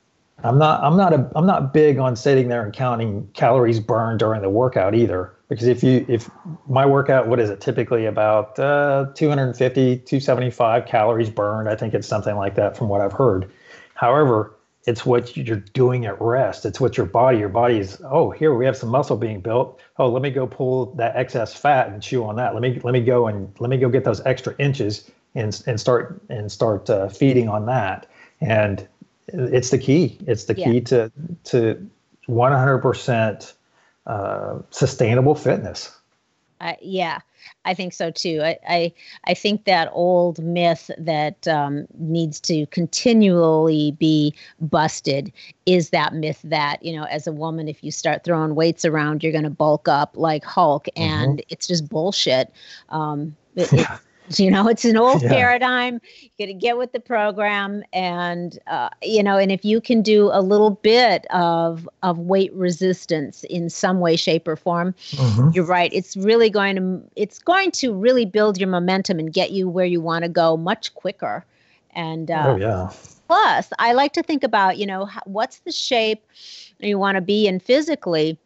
i'm not i'm not a i'm not big on sitting there and counting calories burned during the workout either because if you if my workout what is it typically about uh, 250 275 calories burned i think it's something like that from what i've heard however it's what you're doing at rest. It's what your body, your body is, oh, here we have some muscle being built. Oh, let me go pull that excess fat and chew on that. Let me let me go and let me go get those extra inches and and start and start uh, feeding on that. And it's the key. It's the yeah. key to to 100% uh, sustainable fitness. Uh, yeah. I think so too. I, I, I think that old myth that um, needs to continually be busted is that myth that you know, as a woman, if you start throwing weights around, you're going to bulk up like Hulk, mm-hmm. and it's just bullshit. Um, it, it, you know it's an old yeah. paradigm you got to get with the program and uh, you know and if you can do a little bit of of weight resistance in some way shape or form mm-hmm. you're right it's really going to it's going to really build your momentum and get you where you want to go much quicker and uh, oh yeah plus i like to think about you know what's the shape you want to be in physically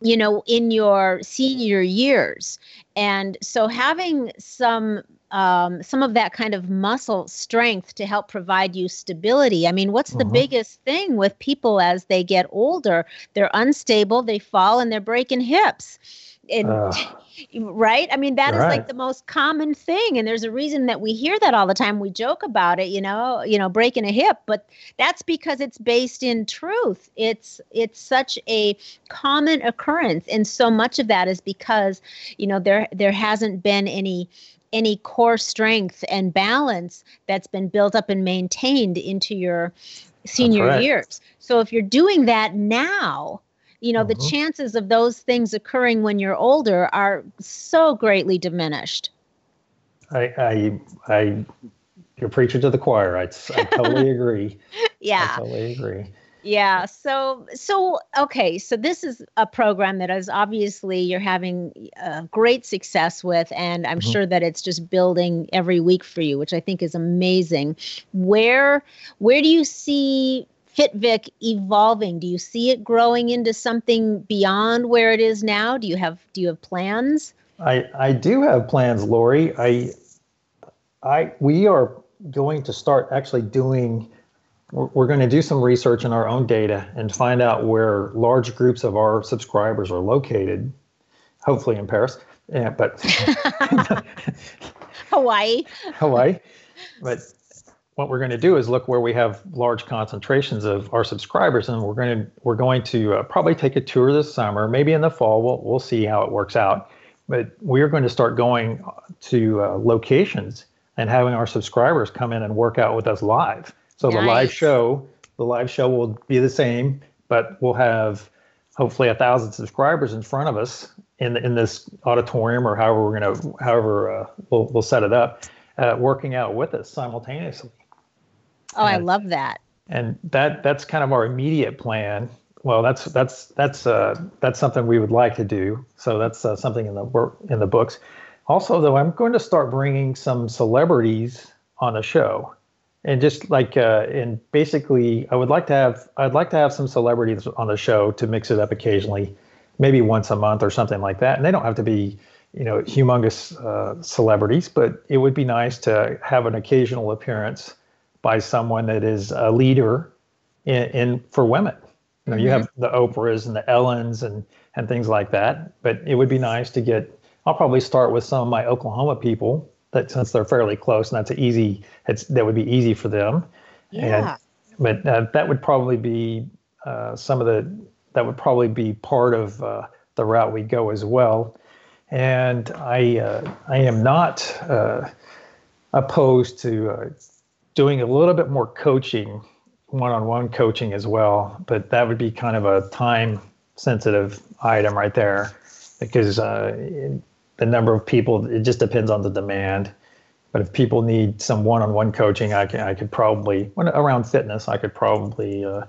you know in your senior years and so having some um, some of that kind of muscle strength to help provide you stability. I mean, what's the mm-hmm. biggest thing with people as they get older? They're unstable, they fall, and they're breaking hips. And, uh, right? I mean, that is right. like the most common thing, and there's a reason that we hear that all the time. We joke about it, you know, you know, breaking a hip, but that's because it's based in truth. It's it's such a common occurrence, and so much of that is because you know there there hasn't been any any core strength and balance that's been built up and maintained into your senior years. So if you're doing that now, you know, the mm-hmm. chances of those things occurring when you're older are so greatly diminished. I, I, I, you're preaching to the choir. I, I totally agree. yeah. I totally agree. Yeah. So, so, okay. So, this is a program that is obviously you're having uh, great success with, and I'm mm-hmm. sure that it's just building every week for you, which I think is amazing. Where, where do you see FitVic evolving? Do you see it growing into something beyond where it is now? Do you have, do you have plans? I, I do have plans, Lori. I, I, we are going to start actually doing we're going to do some research in our own data and find out where large groups of our subscribers are located, hopefully in Paris, yeah, but Hawaii. Hawaii. But what we're going to do is look where we have large concentrations of our subscribers, and we're going to we're going to uh, probably take a tour this summer, maybe in the fall. We'll we'll see how it works out. But we are going to start going to uh, locations and having our subscribers come in and work out with us live so nice. the live show, the live show will be the same, but we'll have hopefully a thousand subscribers in front of us in in this auditorium or however we're gonna however uh, we'll we'll set it up, uh, working out with us simultaneously. Oh, and, I love that. And that that's kind of our immediate plan. Well, that's that's that's uh, that's something we would like to do. So that's uh, something in the work in the books. Also, though, I'm going to start bringing some celebrities on the show and just like uh, and basically i would like to have i'd like to have some celebrities on the show to mix it up occasionally maybe once a month or something like that and they don't have to be you know, humongous uh, celebrities, but it would be nice to have an occasional appearance by someone that is a leader in, in for women. You know, mm-hmm. you have the Oprahs and the Ellens and and things like that. But it would be nice to get. I'll probably start with some of my Oklahoma people that since they're fairly close and that's an easy. It's that would be easy for them. Yeah. And, but uh, that would probably be uh, some of the. That would probably be part of uh, the route we go as well. And I uh, I am not uh, opposed to uh, doing a little bit more coaching one-on-one coaching as well but that would be kind of a time sensitive item right there because uh, the number of people it just depends on the demand. But if people need some one-on-one coaching i can i could probably when, around fitness i could probably uh,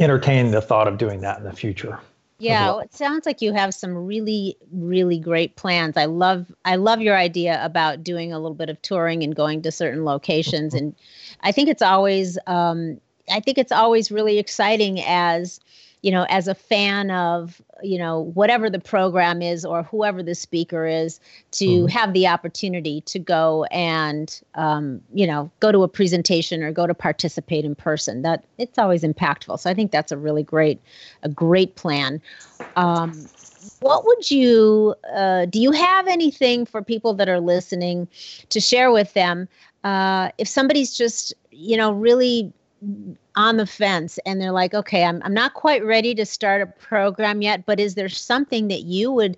entertain the thought of doing that in the future yeah well. it sounds like you have some really really great plans. I love i love your idea about doing a little bit of touring and going to certain locations. And i think it's always um, i think it's always really exciting as you know, as a fan of, you know, whatever the program is or whoever the speaker is, to mm-hmm. have the opportunity to go and, um, you know, go to a presentation or go to participate in person. That it's always impactful. So I think that's a really great, a great plan. Um, what would you uh, do you have anything for people that are listening to share with them uh, if somebody's just you know really on the fence and they're like, okay, I'm, I'm not quite ready to start a program yet, but is there something that you would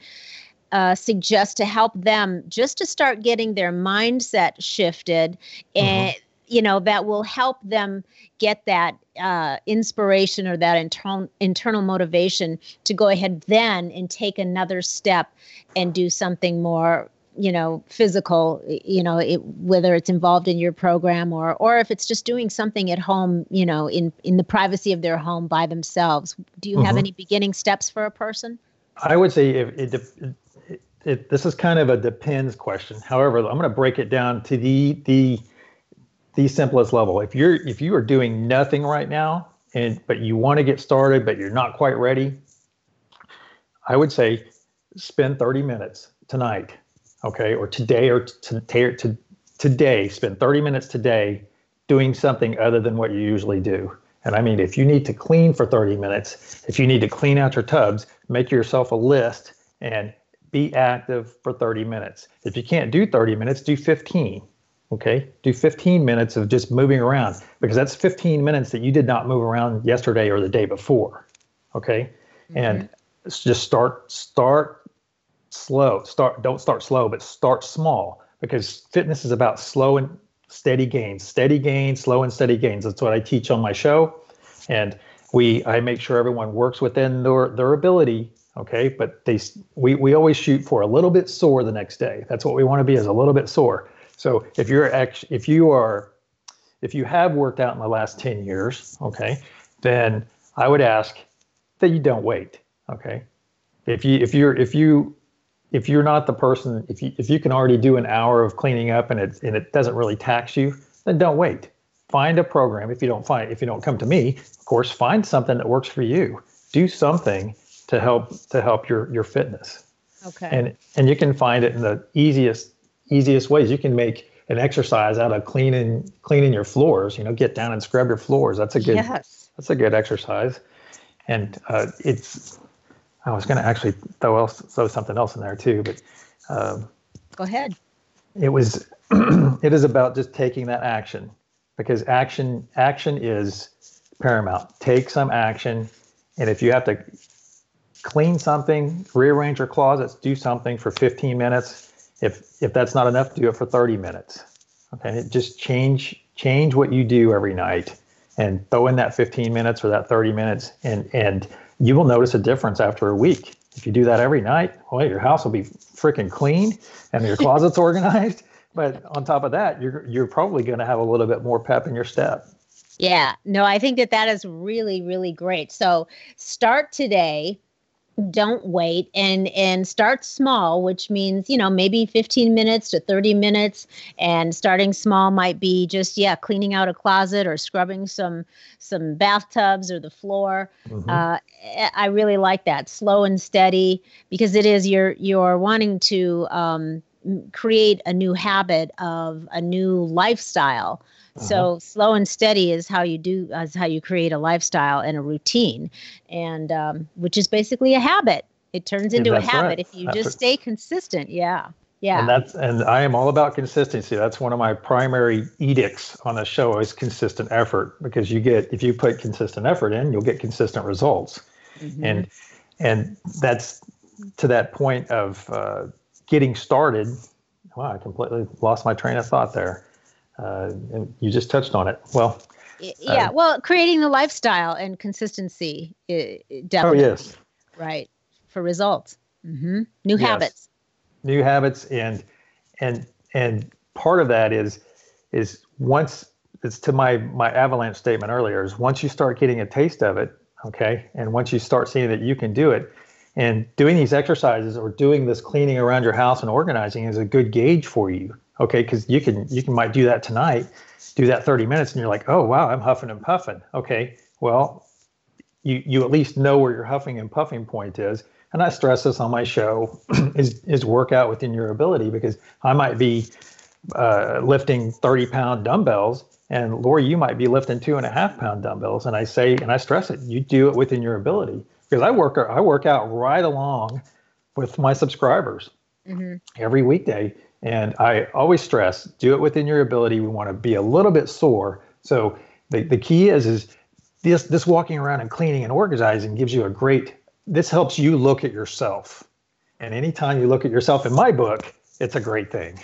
uh, suggest to help them just to start getting their mindset shifted mm-hmm. and, you know, that will help them get that uh, inspiration or that internal internal motivation to go ahead then and take another step and do something more you know physical you know it, whether it's involved in your program or or if it's just doing something at home you know in in the privacy of their home by themselves. Do you mm-hmm. have any beginning steps for a person? I would say if it, it, it, this is kind of a depends question. However i'm going to break it down to the the the simplest level. If you're if you are doing nothing right now and but you want to get started but you're not quite ready i would say spend 30 minutes tonight okay, or today or to, to, to today, spend 30 minutes today doing something other than what you usually do. And I mean, if you need to clean for 30 minutes, if you need to clean out your tubs, make yourself a list and be active for 30 minutes. If you can't do 30 minutes, do 15. Okay, do 15 minutes of just moving around because that's 15 minutes that you did not move around yesterday or the day before. Okay, mm-hmm. and just start start slow. Start don't start slow, but start small because fitness is about slow and steady gains. Steady gains, slow and steady gains. That's what I teach on my show. And we I make sure everyone works within their their ability, okay? But they we we always shoot for a little bit sore the next day. That's what we want to be is a little bit sore. So if you're actually if you are if you have worked out in the last 10 years, okay, then I would ask that you don't wait. Okay. If you if you're if you if you're not the person, if you if you can already do an hour of cleaning up and it and it doesn't really tax you, then don't wait. Find a program. If you don't find if you don't come to me, of course, find something that works for you. Do something to help to help your your fitness. Okay. And and you can find it in the easiest easiest ways. You can make an exercise out of cleaning cleaning your floors. You know, get down and scrub your floors. That's a good yes. that's a good exercise. And uh, it's I was going to actually throw else throw something else in there too, but um, go ahead. It was it is about just taking that action because action action is paramount. Take some action, and if you have to clean something, rearrange your closets, do something for 15 minutes. If if that's not enough, do it for 30 minutes. Okay, just change change what you do every night and throw in that 15 minutes or that 30 minutes and and you will notice a difference after a week. If you do that every night, well, your house will be freaking clean and your closet's organized. But on top of that, you're you're probably going to have a little bit more pep in your step. Yeah, no, I think that that is really really great. So start today don't wait and and start small which means you know maybe 15 minutes to 30 minutes. And starting small might be just yeah cleaning out a closet or scrubbing some some bathtubs or the floor. Mm-hmm. uh, i really like that. Slow and steady because it is you're you're wanting to um, create a new habit of a new lifestyle uh-huh. So slow and steady is how you do is how you create a lifestyle and a routine, and um, which is basically a habit. It turns into a habit right. if you that's just stay consistent. Yeah. Yeah. And that's and I am all about consistency. That's one of my primary edicts on the show is consistent effort because you get if you put consistent effort in, you'll get consistent results. Mm-hmm. And and that's to that point of uh, getting started. Wow, I completely lost my train of thought there uh, and you just touched on it. Well, yeah, uh, well, creating the lifestyle and consistency, it, definitely. Oh yes, right for results. Mm-hmm. New yes. habits. New habits, and and and part of that is is once it's to my my avalanche statement earlier is once you start getting a taste of it, okay, and once you start seeing that you can do it, and doing these exercises or doing this cleaning around your house and organizing is a good gauge for you okay because you can you can might do that tonight do that 30 minutes and you're like oh wow i'm huffing and puffing okay well you you at least know where your huffing and puffing point is and i stress this on my show is is workout within your ability because i might be uh, lifting 30 pound dumbbells and lori you might be lifting two and a half pound dumbbells and i say and i stress it you do it within your ability because i work i work out right along with my subscribers mm-hmm. every weekday and I always stress, do it within your ability. We want to be a little bit sore. So the, the key is is this this walking around and cleaning and organizing gives you a great this helps you look at yourself. And anytime you look at yourself in my book, it's a great thing.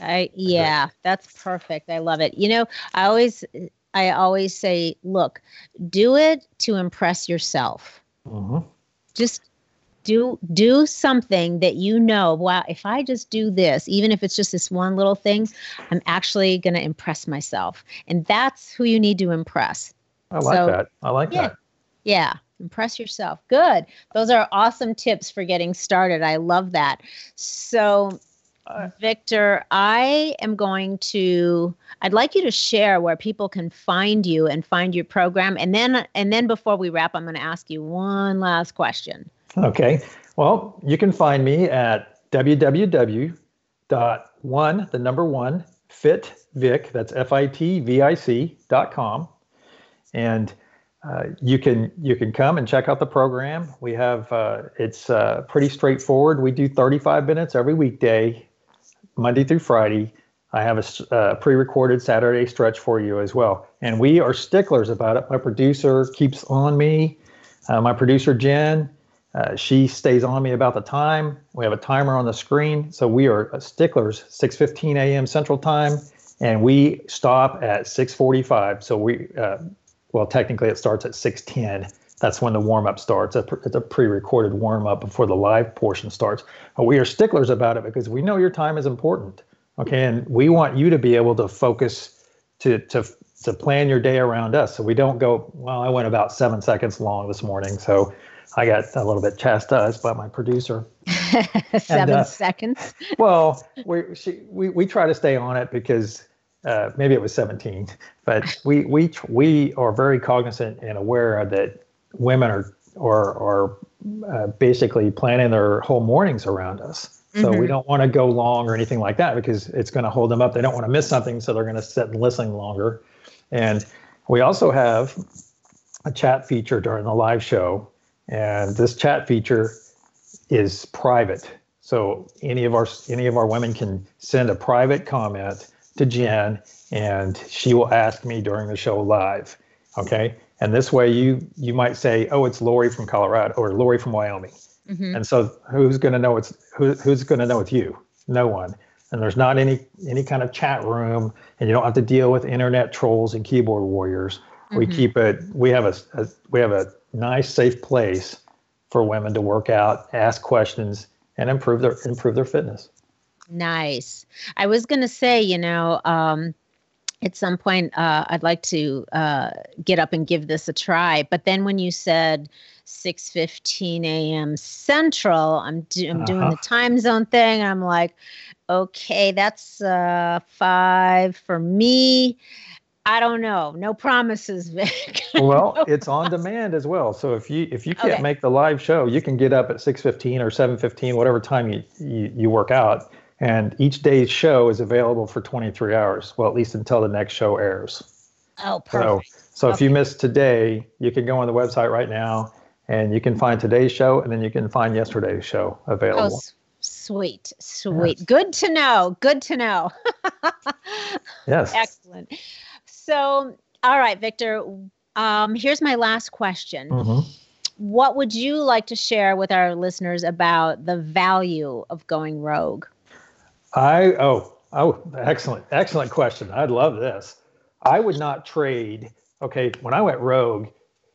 I yeah, that's perfect. I love it. You know, I always I always say, look, do it to impress yourself. Mm-hmm. Just do do something that you know wow if i just do this even if it's just this one little thing i'm actually going to impress myself. And that's who you need to impress. I like so, that. I like yeah, that. Yeah impress yourself. Good. Those are awesome tips for getting started. I love that. So Victor, I am going to I'd like you to share where people can find you and find your program. And then and then before we wrap I'm going to ask you one last question. Okay. Well, you can find me at www.one, the number one, fitvic, that's F-I-T-V-I-C dot com. And uh, you can you can come and check out the program. We have uh, it's uh, pretty straightforward. We do 35 minutes every weekday, Monday through Friday. I have a uh, pre-recorded Saturday stretch for you as well, and we are sticklers about it. My producer keeps on me. Uh, my producer Jen, uh, she stays on me about the time. We have a timer on the screen, so we are sticklers. 6:15 a.m. Central Time, and we stop at 6:45. So we, uh, well, technically it starts at 6:10. That's when the warm up starts. It's a pre-recorded warm up before the live portion starts. But we are sticklers about it because we know your time is important. Okay, and we want you to be able to focus to to to plan your day around us. So we don't go. Well, I went about seven seconds long this morning, so I got a little bit chastised by my producer. Seven and, uh, seconds. well, we, she, we we try to stay on it because uh, maybe it was 17, but we we we are very cognizant and aware that women are are are uh, basically planning their whole mornings around us. So mm-hmm. we don't want to go long or anything like that because it's going to hold them up. They don't want to miss something, so they're going to sit and listen longer. And we also have a chat feature during the live show and this chat feature is private. So any of our any of our women can send a private comment to Jen and she will ask me during the show live. Okay. And this way you you might say, oh, it's Lori from Colorado or Lori from Wyoming. Mm-hmm. And so who's gonna know it's who, who's gonna know it's you? No one. And there's not any any kind of chat room and you don't have to deal with internet trolls and keyboard warriors. Mm-hmm. We keep it we have a, a we have a nice, safe place for women to work out, ask questions, and improve their improve their fitness. Nice. I was going to say, you know, um, at some point uh, I'd like to uh, get up and give this a try. But then when you said 6:15 a.m. Central, I'm, do- I'm uh-huh. doing the time zone thing. I'm like, okay, that's uh, five for me. I don't know. No promises, Vic. well, no it's on demand as well. So if you if you can't okay. make the live show, you can get up at 6:15 or 7:15, whatever time you, you you work out, and each day's show is available for 23 hours. Well, at least until the next show airs. Oh, perfect. So, so okay. if you missed today, you can go on the website right now and you can find today's show and then you can find yesterday's show available. Oh, sweet, sweet. Yes. Good to know. Good to know. yes. Excellent. So, all right, Victor, um, here's my last question. Mm-hmm. What would you like to share with our listeners about the value of going rogue? I oh oh excellent excellent question. I'd love this. I would not trade. Okay, when I went rogue,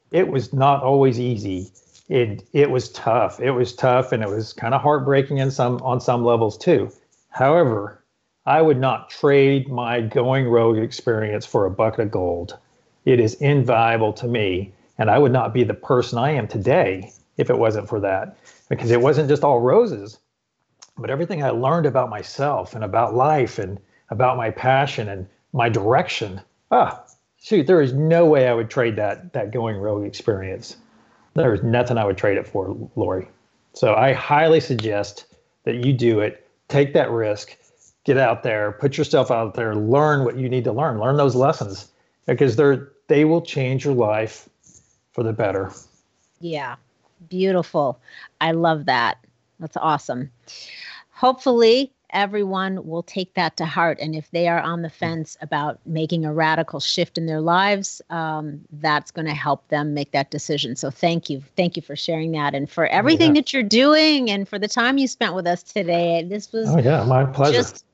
it was not always easy. It it was tough. It was tough, and it was kind of heartbreaking in some on some levels too. However, I would not trade my going rogue experience for a bucket of gold. It is invaluable to me, and I would not be the person I am today if it wasn't for that. Because it wasn't just all roses but everything I learned about myself and about life and about my passion and my direction, ah, shoot, there is no way I would trade that that going rogue experience. There is nothing I would trade it for, Lori. So I highly suggest that you do it. Take that risk. Get out there. Put yourself out there. Learn what you need to learn. Learn those lessons because they're they will change your life for the better. Yeah, beautiful. I love that. That's awesome hopefully everyone will take that to heart. And if they are on the fence about making a radical shift in their lives, um, that's going to help them make that decision. So thank you. Thank you for sharing that and for everything yeah. that you're doing and for the time you spent with us today. This was oh, yeah, my pleasure. Just,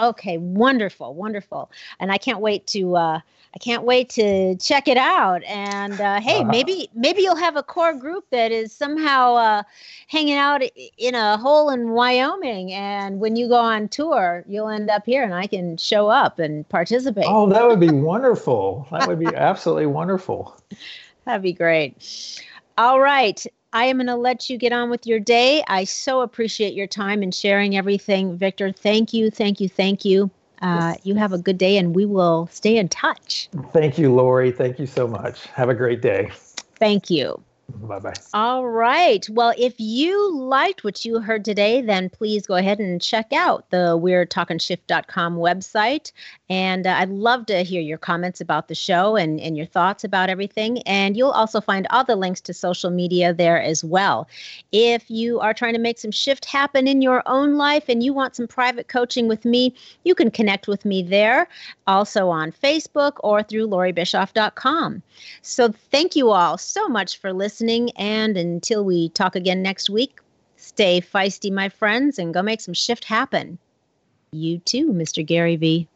okay, wonderful, wonderful. And I can't wait to. Uh, I can't wait to check it out. And uh, hey, uh-huh. maybe maybe you'll have a core group that is somehow uh, hanging out in a hole in Wyoming. And when you go on tour, you'll end up here, and I can show up and participate. Oh, that would be wonderful. that would be absolutely wonderful. That'd be great. All right. I am going to let you get on with your day. I so appreciate your time and sharing everything. Victor, thank you, thank you, thank you. Uh, you have a good day and we will stay in touch. Thank you, Lori. Thank you so much. Have a great day. Thank you. Bye bye. All right. Well, if you liked what you heard today, then please go ahead and check out the weirdtalkingshift.com website. And uh, I'd love to hear your comments about the show and, and your thoughts about everything. And you'll also find all the links to social media there as well. If you are trying to make some shift happen in your own life and you want some private coaching with me, you can connect with me there, also on Facebook or through lauribischoff.com. So thank you all so much for listening listening. And until we talk again next week, stay feisty, my friends, and go make some shift happen. You too, Mr. Gary Vee.